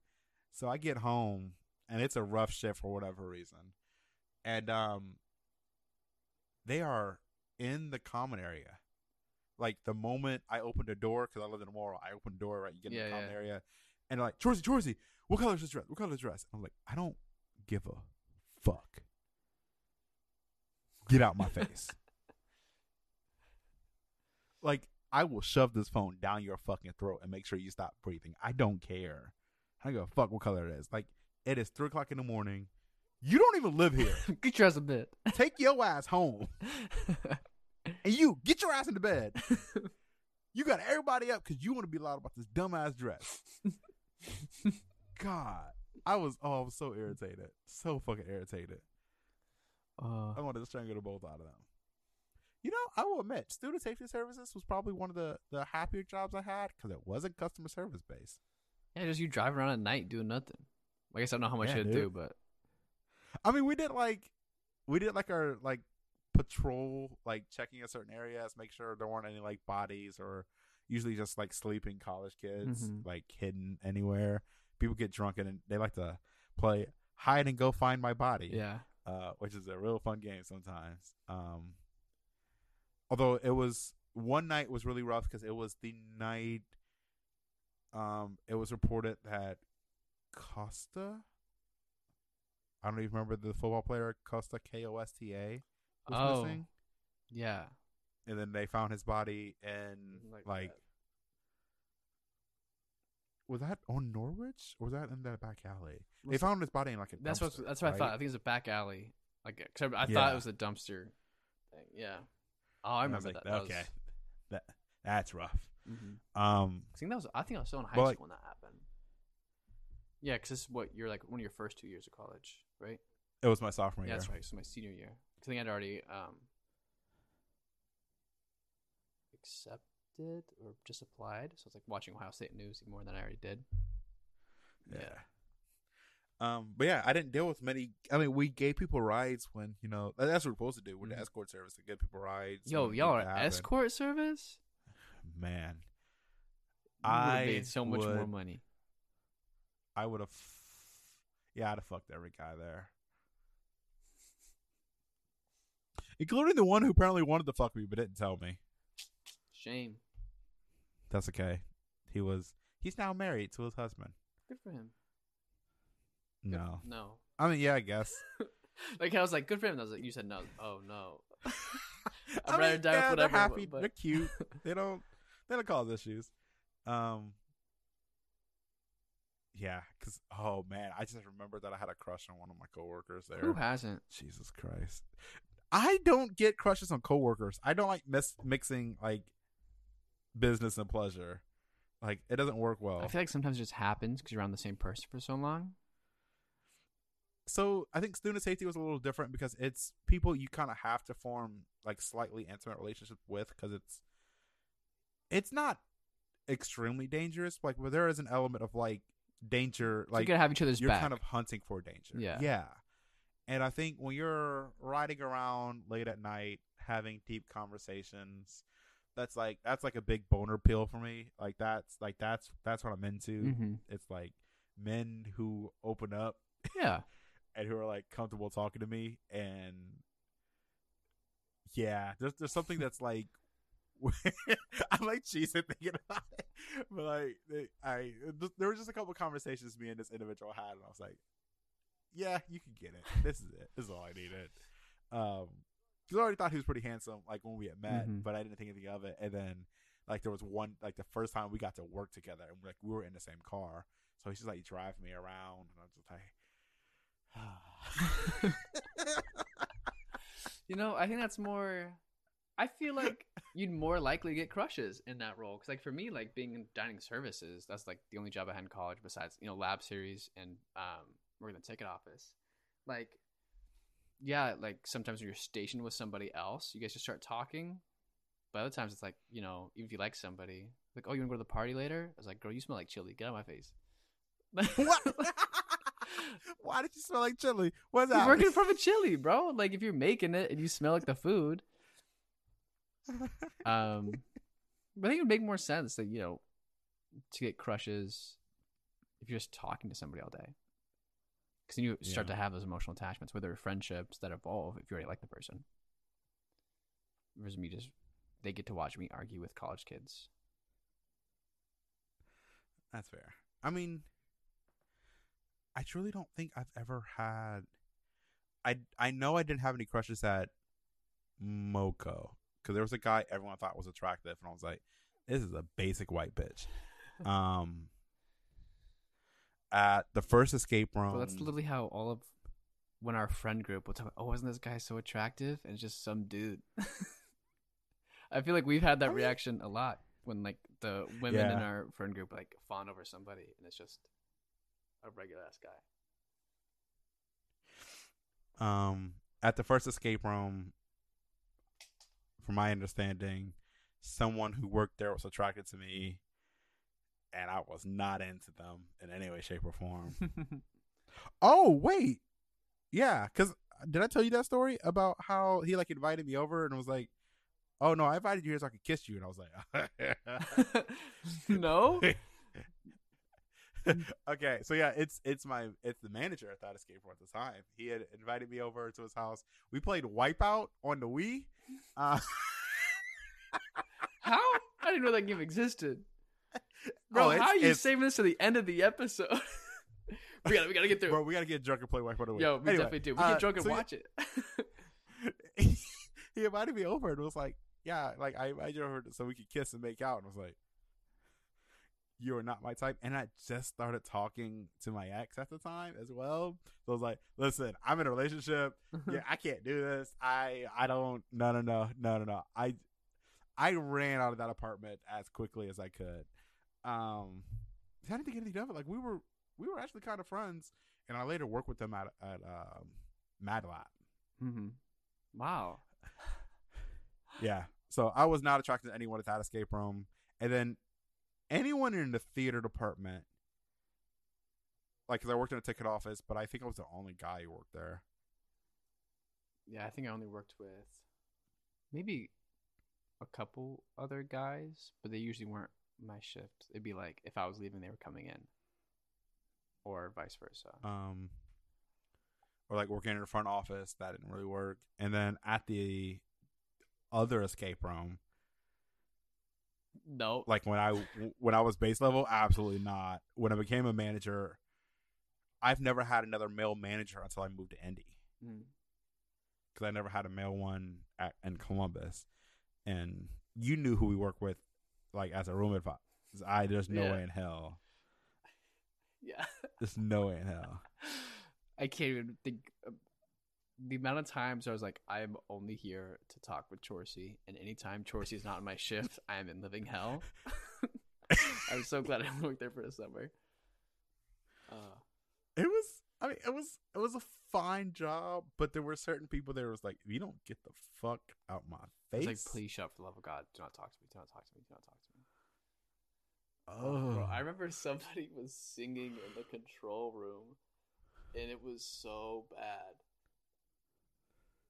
So I get home and it's a rough shift for whatever reason. And um they are in the common area. Like the moment I opened a door, because I live in the mall, I opened the door, right? You get in Yeah, the common yeah. area. And like, Chorsey, Chorsey, what color is this dress? What color is this dress? I'm like, I don't give a fuck. Get out my face. like, I will shove this phone down your fucking throat and make sure you stop breathing. I don't care. I don't give a fuck what color it is. Like, it is three o'clock in the morning. You don't even live here. Get your ass a bit. Take your ass home. And you, get your ass into bed. You got everybody up because you want to be loud about this dumbass dress. God. I was, oh, I was so irritated. So fucking irritated. uh, I wanted to strangle the both out of them. You know, I will admit, student safety services was probably one of the, the happier jobs I had because it wasn't customer service based. yeah, just you drive around at night doing nothing. I guess I don't know how much Yeah, you'd do, but I mean, we did like, we did like our like patrol, like checking a certain areas, make sure there weren't any like bodies or usually just like sleeping college kids Mhm. like hidden anywhere. People get drunk and they like to play hide and go find my body. yeah. uh, which is a real fun game sometimes. Um, although it was one night was really rough because it was the night. Um, it was reported that Kosta. I don't even remember the football player Kosta K O S T A was Oh. missing, Yeah. and then they found his body in Like like. that. Was that on Norwich or was that in that back alley? They found his body in like a. That's what that's what I thought. I think it was a back alley. Like, except I thought Yeah. it was a dumpster thing. Yeah. Oh, I And was remember like, that. that okay, Was, that that's rough. Mhm. Um, I think that was. I think I was still in high But, like- school when that happened. Yeah, because this is what you're like one of your first two years of college, right? it was my sophomore Yeah, year. that's right. So my senior year. I think I'd already um, accepted or just applied. So it's like watching Ohio State news even more than I already did. Yeah. Um, but yeah, I didn't deal with many. I mean, we gave people rides when you know that's what we're supposed to do. We're the Mhm. escort service to give people rides. Yo, y'all are escort service. Man, You I made so much more money. I would have. Yeah, I'd have fucked every guy there, including the one who apparently wanted to fuck me but didn't tell me. Shame. That's okay. He was. He's now married to his husband. Good for him. Good- No, No. I mean, yeah, I guess. like I was like, good for him. I was like, you said no. Oh no. I rather mean, die with yeah, they're whatever, happy. but- They're cute. they don't. They don't cause issues. Um. Yeah, because oh man, I just remembered that I had a crush on one of my coworkers there. Who hasn't? Jesus Christ, I don't get crushes on coworkers. I don't like mis- mixing like business and pleasure. Like it doesn't work well. I feel like sometimes it just happens because you're around the same person for so long. so I think student safety was a little different because it's people you kind of have to form like slightly intimate relationships with because it's it's not extremely dangerous like but there is an element of like danger So you like gotta have each other's you're back. kind of hunting for danger Yeah. yeah and I think when you're riding around late at night having deep conversations that's like that's like a big boner pill for me. Like that's like that's that's what I'm into. Hmm it's like men who open up Yeah. and who are like comfortable talking to me. And yeah there's there's something that's like I'm like cheesing thinking about it but like I there were just a couple conversations me and this individual had and I was like yeah you can get it. This is it. This is all I needed. Um because I already thought he was pretty handsome like when we had met Mhm. but I didn't think anything of it. And then like there was one like the first time we got to work together and like we were in the same car. So he's just like driving me around and I'm just like You know, I think that's more. I feel like you'd more likely get crushes in that role. Because, like, for me, like being in dining services, that's like the only job I had in college besides you know lab series and um the ticket office. Like, yeah, like sometimes when you're stationed with somebody else, you guys just start talking. But other times it's like you know, even if you like somebody, like, oh, you want to go to the party later? I was like, girl, you smell like chili. Get out of my face. what? Why did you smell like chili? What's You're that? working from a chili, bro. Like if you're making it and you smell like the food, um, but I think it would make more sense that you know to get crushes if you're just talking to somebody all day, because then you start Yeah. to have those emotional attachments, whether friendships that evolve if you already like the person. Versus me just they get to watch me argue with college kids. That's fair. I mean, I truly don't think I've ever had. I I know I didn't have any crushes at Moco because there was a guy everyone thought was attractive, and I was like, "This is a basic white bitch." um, at the first escape room, Well, that's literally how all of when our friend group will talk. About, oh, wasn't this guy so attractive? And it's just some dude. I feel like we've had that I mean- reaction a lot when like the women in our friend group like fawn over somebody, and it's just a regular ass guy. um at the first escape room from my understanding someone who worked there was attracted to me and i was not into them in any way shape or form oh wait yeah because did i tell you that story about how he like invited me over and was like oh no i invited you here so i could kiss you and i was like no, okay, so yeah, it's it's my it's the manager at that escape room at the time. He had invited me over to his house. We played Wipeout on the Wii. Uh, How? I didn't know that game existed. Bro, Oh, how are you it's- saving this to the end of the episode? we gotta, we gotta get through. Bro, we gotta get drunk and play Wipeout the Wii. Yo, we Anyway, definitely do. We uh, get drunk and so watch it. he invited me over and was like, "Yeah, like I invited you over so we could kiss and make out." And I was like, "You are not my type." And I just started talking to my ex at the time as well. So I was like, "Listen, I'm in a relationship. Yeah, I can't do this. I I don't. No, no, no, no, no, no. I I ran out of that apartment as quickly as I could. Um, I didn't think anything of it. Like we were we were actually kind of friends, and I later worked with them at at um, Mad Lab. Mm-hmm. Wow. Yeah. So I was not attracted to anyone at that escape room. And then anyone in the theater department, like, because I worked in a ticket office, but I think I was the only guy who worked there. Yeah, I think I only worked with maybe a couple other guys, but they usually weren't my shift. It'd be like if I was leaving, they were coming in, or vice versa. Um, or like working in the front office, that didn't really work. And then at the other escape room, no, like when I when I was base level, absolutely not. When I became a manager, I've never had another male manager until I moved to Indy. Mm. because I never had a male one at, in Columbus, and you knew who we work with, like as a room advisor. I there's no Yeah. way in hell. yeah. There's no way in hell. I can't even think the amount of times I was like, I'm only here to talk with Chorsey, and anytime Chorsey is not on my shift, I am in living hell. I'm so glad I worked there for the summer. Uh, It was. I mean, it was. It was a fine job, but there were certain people there was like, if you don't get the fuck out my I face, was like, please shut up for the love of God. Do not talk to me. Do not talk to me. Do not talk to me. Oh, Bro, I remember somebody was singing in the control room, and it was so bad.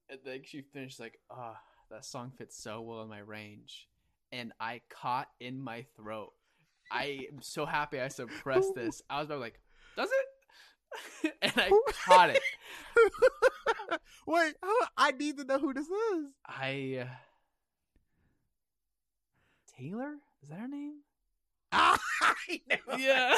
And then she finished like, "Ah, that song fits so well in my range," and I caught in my throat. I am so happy I suppressed this. I was about like, "Does it?" and I caught it. Wait, I need to know who this is. I uh, Taylor is that her name? I know. Yeah.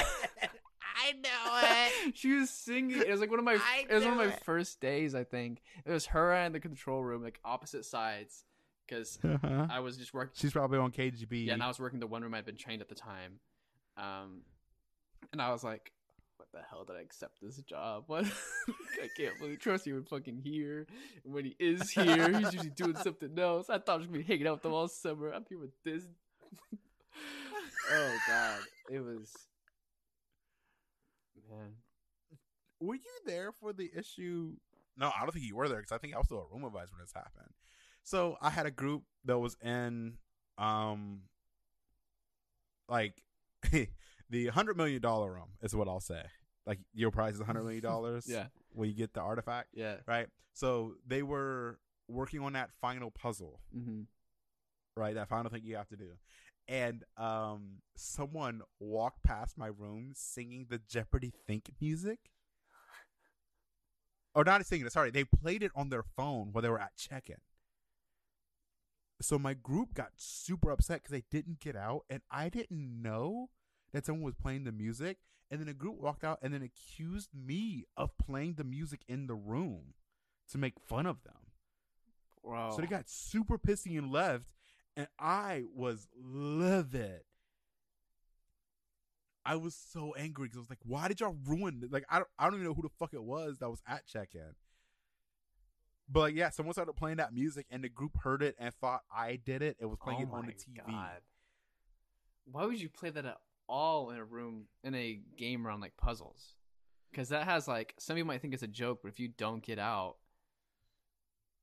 I know it. she was singing. It was like one of my. It was one of my it. first days. I think it was her and the control room, like opposite sides, because Uh-huh. I was just working. She's probably on KGB. Yeah, and I was working the one room I'd been trained at the time, um, and I was like, "What the hell did I accept this job? What? I can't believe trust you would fucking here. And when he is here, he's usually doing something else. I thought I was gonna be hanging out with them all summer. I'm here with this. oh god, it was. Man, were you there for the issue? No, I don't think you were there because I think I was still a room advisor when this happened. So I had a group that was in, um, like the hundred million dollar room is what I'll say. Like your prize is hundred million dollars. yeah, when you get the artifact, yeah. right? So they were working on that final puzzle, Mm-hmm. right? That final thing you have to do. And um someone walked past my room singing the Jeopardy Think music. Or not singing it, sorry. They played it on their phone while they were at check-in. So my group got super upset because they didn't get out, and I didn't know that someone was playing the music. And then the group walked out and then accused me of playing the music in the room to make fun of them. Bro. So they got super pissy and left, and I was livid. I was so angry because I was like, "Why did y'all ruin it?" Like, I don't, I don't even know who the fuck it was that was at check-in. But like, yeah, someone started playing that music, and the group heard it and thought I did it. It was playing oh it Oh on the TV. God. Why would you play that at all in a room in a game around like puzzles? Because that has like some people might think it's a joke, but if you don't get out,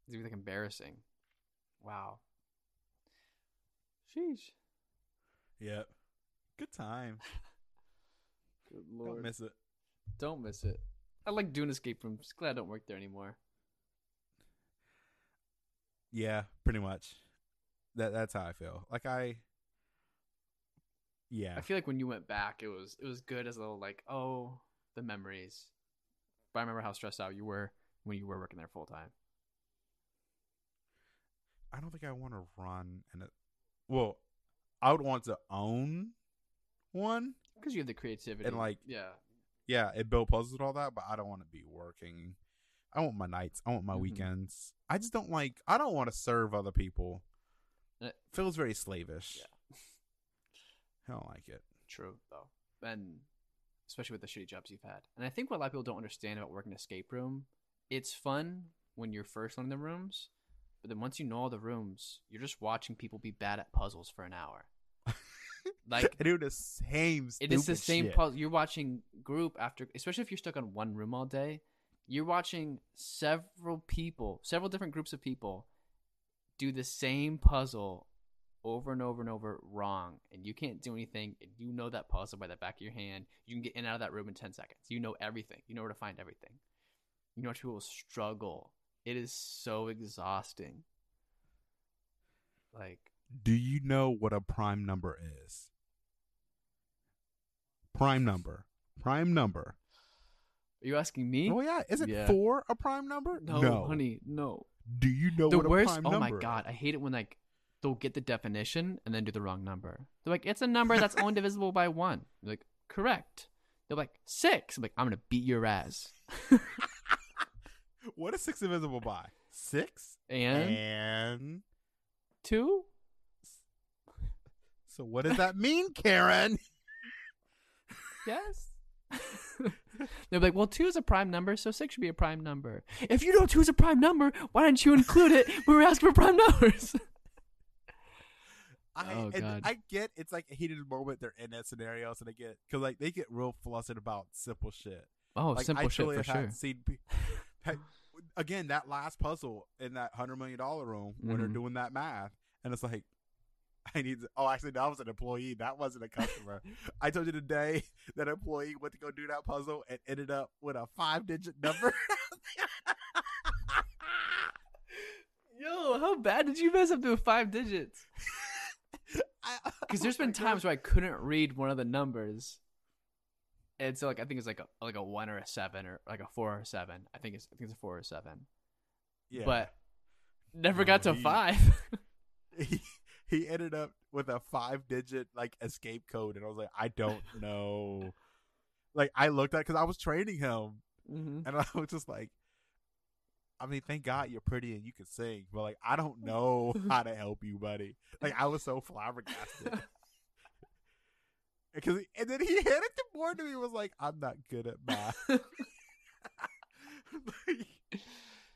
it's gonna be like embarrassing. Wow. Sheesh. Yep. Good time. Good lord Don't miss it. Don't miss it. I like doing escape rooms. Glad I don't work there anymore. Yeah, pretty much. That that's how I feel. Like I. Yeah. I feel like when you went back, it was it was good as a little like oh the memories. But I remember how stressed out you were when you were working there full time. I don't think I want to run and well, I would want to own one because you have the creativity And, like, yeah, yeah, it build puzzles and all that, but I don't want to be working. I want my nights. I want my Mhm. weekends. I just don't like. I don't want to serve other people. Uh, It feels very slavish. Yeah. I don't like it. true though, and especially with the shitty jobs you've had. And I think what a lot of people don't understand about working escape room, it's fun when you're first learning the rooms, but then once you know all the rooms, you're just watching people be bad at puzzles for an hour. Like They do the same. it is the same shit. puzzle. You're watching group after, especially if you're stuck on one room all day. You're watching several people, several different groups of people, do the same puzzle over and over and over wrong, and you can't do anything. And you know that puzzle by the back of your hand. You can get in and out of that room in ten seconds. You know everything. You know where to find everything. You know what people struggle. It is so exhausting. Like Do you know what a prime number is? Prime number. Prime number. Are you asking me? Oh yeah, is it Yeah. four a prime number? no, honey, no. Do you know the what worst. a prime Oh number? my god, I hate it when like they'll get the definition and then do the wrong number. They're like, it's a number that's only divisible by one. You're like, correct. They're like six. I'm like, I'm gonna beat your ass. What is six divisible by? Six And and two. so what does that mean, Karen? Yes. They're like, well, two is a prime number, so six should be a prime number. If you know two is a prime number, why didn't you include it when we were asking for prime numbers? I, Oh, and. I get it's like a heated moment they're in that scenario, so they get because like they get real flustered about simple shit. Oh, like simple I shit for sure. seen again that last puzzle in that hundred million dollar room when they're Mhm. doing that math, and it's like. I need to, oh, actually, that was an employee. That wasn't a customer. I told you today that employee went to go do that puzzle and ended up with a five digit number. Yo, how bad did you mess up to five digits? Because there's Oh been times where I couldn't read one of the numbers, and so like I think it's like a like a one or a seven or like a four or a seven. I think it's I think it's a four or a seven, yeah. but never No, got to he- five. he, he ended up with a five digit like escape code and i was like i don't know like i looked at because i was training him mm-hmm. and i was just like i mean thank god you're pretty and you can sing but like i don't know how to help you buddy like i was so flabbergasted because and then he handed the board to me was like i'm not good at math Like,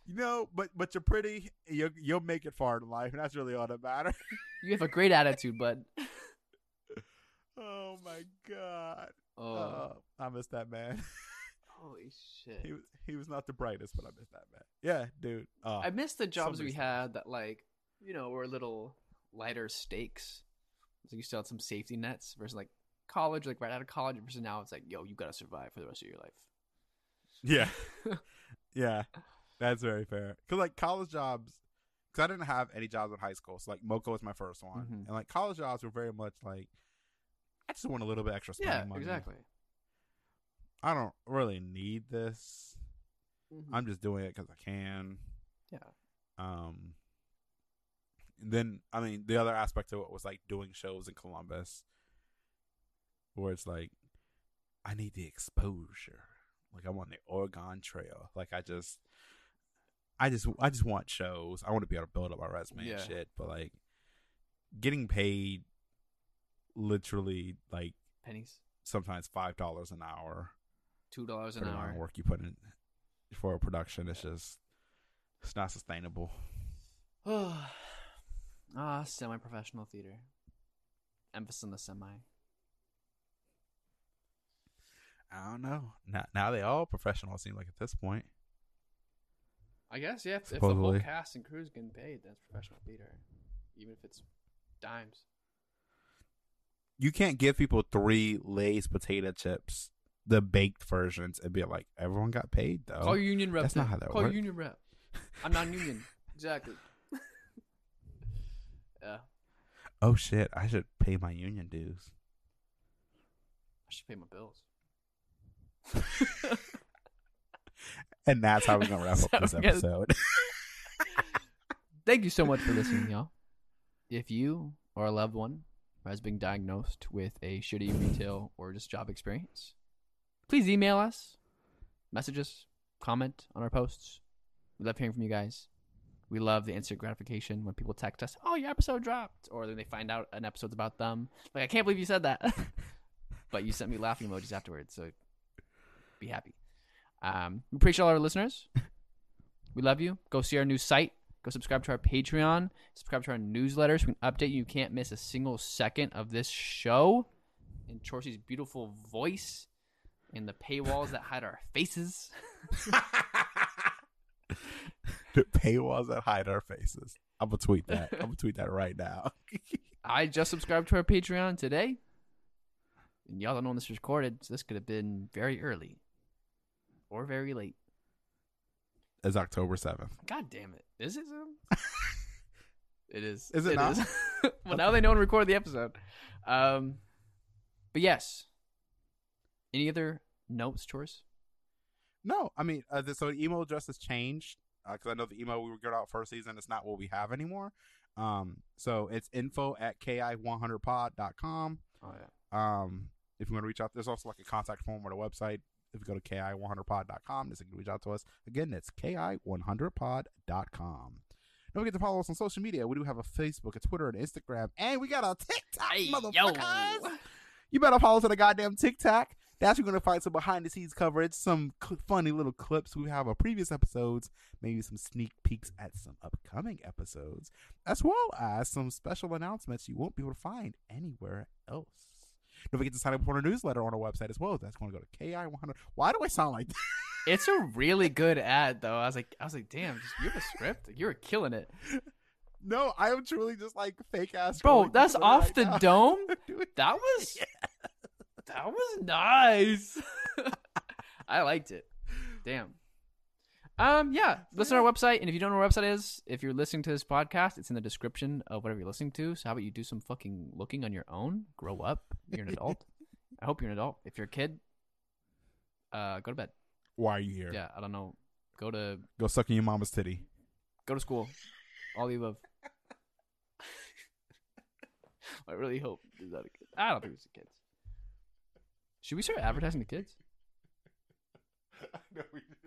you know but but you're pretty you'll, you'll make it far in life and that's really all that matters You have a great attitude, bud. Oh my god. Oh, Uh, I miss that man. Holy shit! he was he was not the brightest, but I miss that man. Yeah, dude. Uh, I miss the jobs we had that like you know were little lighter stakes. So you still had some safety nets versus like college, like right out of college versus now it's like, yo, you gotta survive for the rest of your life. yeah, yeah. That's very fair. Cause like college jobs, cause I didn't have any jobs in high school. So like Moco was my first one, Mhm. and like college jobs were very much like, I just want a little bit extra spending Yeah, money. exactly. I don't really need this. Mhm. I'm just doing it because I can. Yeah. Um. And then I mean the other aspect of it was like doing shows in Columbus, where it's like, I need the exposure. Like I'm on the Oregon Trail. Like I just, I just, I just want shows. I want to be able to build up my resume Yeah. and shit. But like, getting paid, literally like Pennies, sometimes five dollars an hour two dollars an the hour. of work you put in for a production. It's just, it's not sustainable. ah, semi-professional theater. Emphasis on the semi. I don't know. Now, now they all professional. Seem like at this point. I guess yeah. If, if the whole cast and crew's getting paid, that's professional theater, even if it's dimes. You can't give people three Lay's potato chips, the baked versions, and be like, everyone got paid though. Call your union rep. That's then. not how that Call works. your union rep. I'm non-union. exactly. yeah, oh shit! I should pay my union dues. I should pay my bills. And that's how we're gonna wrap up this episode. Thank you so much for listening, y'all. If you or a loved one has been diagnosed with a shitty retail or just job experience, please email us, message us, comment on our posts. We love hearing from you guys. We love the instant gratification when people text us, "Oh, your episode dropped," or then they find out an episode's about them. Like, I can't believe you said that, but you sent me laughing emojis afterwards, so be happy. Um, we appreciate all our listeners. we love you. Go see our new site. Go subscribe to our Patreon. Subscribe to our newsletter so we can update you. You can't miss a single second of this show. And Chorsey's beautiful voice and the paywalls that hide our faces. the paywalls that hide our faces. I'm gonna tweet that. I'm gonna tweet that right now. I just subscribed to our Patreon today. And y'all don't know when this was recorded, so this could have been very early or very late. It's October seventh. God damn it. Is it? it is. Is it not? well, now they know when to record the episode. Um, but yes. Any other notes, Chores? No, I mean, uh, the, so the email address has changed because I know the email we were good out first season is not what we have anymore. Um, so it's info at ki100pod.com. Oh yeah. Um, if you want to reach out, there's also like a contact form on the website. If you go to ki100pod.com, just you can reach out to us. Again, it's ki100pod.com. Don't forget to follow us on social media. We do have a Facebook, a Twitter, and Instagram, and we got a TikTok, Hey, motherfuckers. yo. You better follow us on the goddamn TikTok. That's where you're going to find some behind the scenes coverage, some cl- funny little clips we have of previous episodes, maybe some sneak peeks at some upcoming episodes, as well as some special announcements you won't be able to find anywhere else. Don't forget to sign up for our newsletter on our website as well. That's going to go to KI100. Why do I sound like that? It's a really good ad, though. I was like, I was like, damn, just, you have a script. You were killing it, No, I am truly just like fake ass. bro. That's off right the now. dome. That was that was nice. I liked it. Damn. Um, yeah. Listen to our website, and if you don't know what our website is, if you're listening to this podcast, it's in the description of whatever you're listening to. So how about you do some fucking looking on your own? Grow up. You're an adult. I hope you're an adult. If you're a kid, uh, go to bed. Why are you here? Yeah, I don't know. Go to Go suck in your mama's titty. go to school. All the above. I really hope there's not a kid. I don't think it's a kids. Should we start advertising to kids?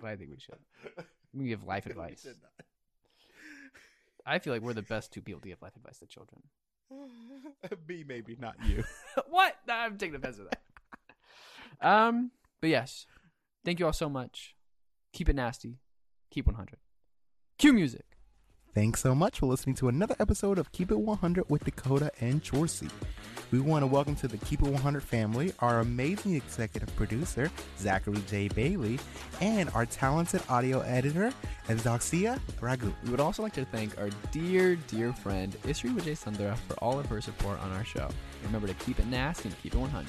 But I think we should. We can give life advice. I feel like we're the best two people to give life advice to children. Me, maybe not you. what? Nah, I'm taking offense to that. Um, but yes, thank you all so much. Keep it nasty. Keep 100. Cue music. Thanks so much for listening to another episode of Keep It 100 with Dakota and Chorsey. We want to welcome to the Keep It 100 family our amazing executive producer, Zachary J. Bailey, and our talented audio editor, Evdoxia Ragu. We would also like to thank our dear, dear friend Isri Vijay Sundara for all of her support on our show. Remember to keep it nasty and keep it 100.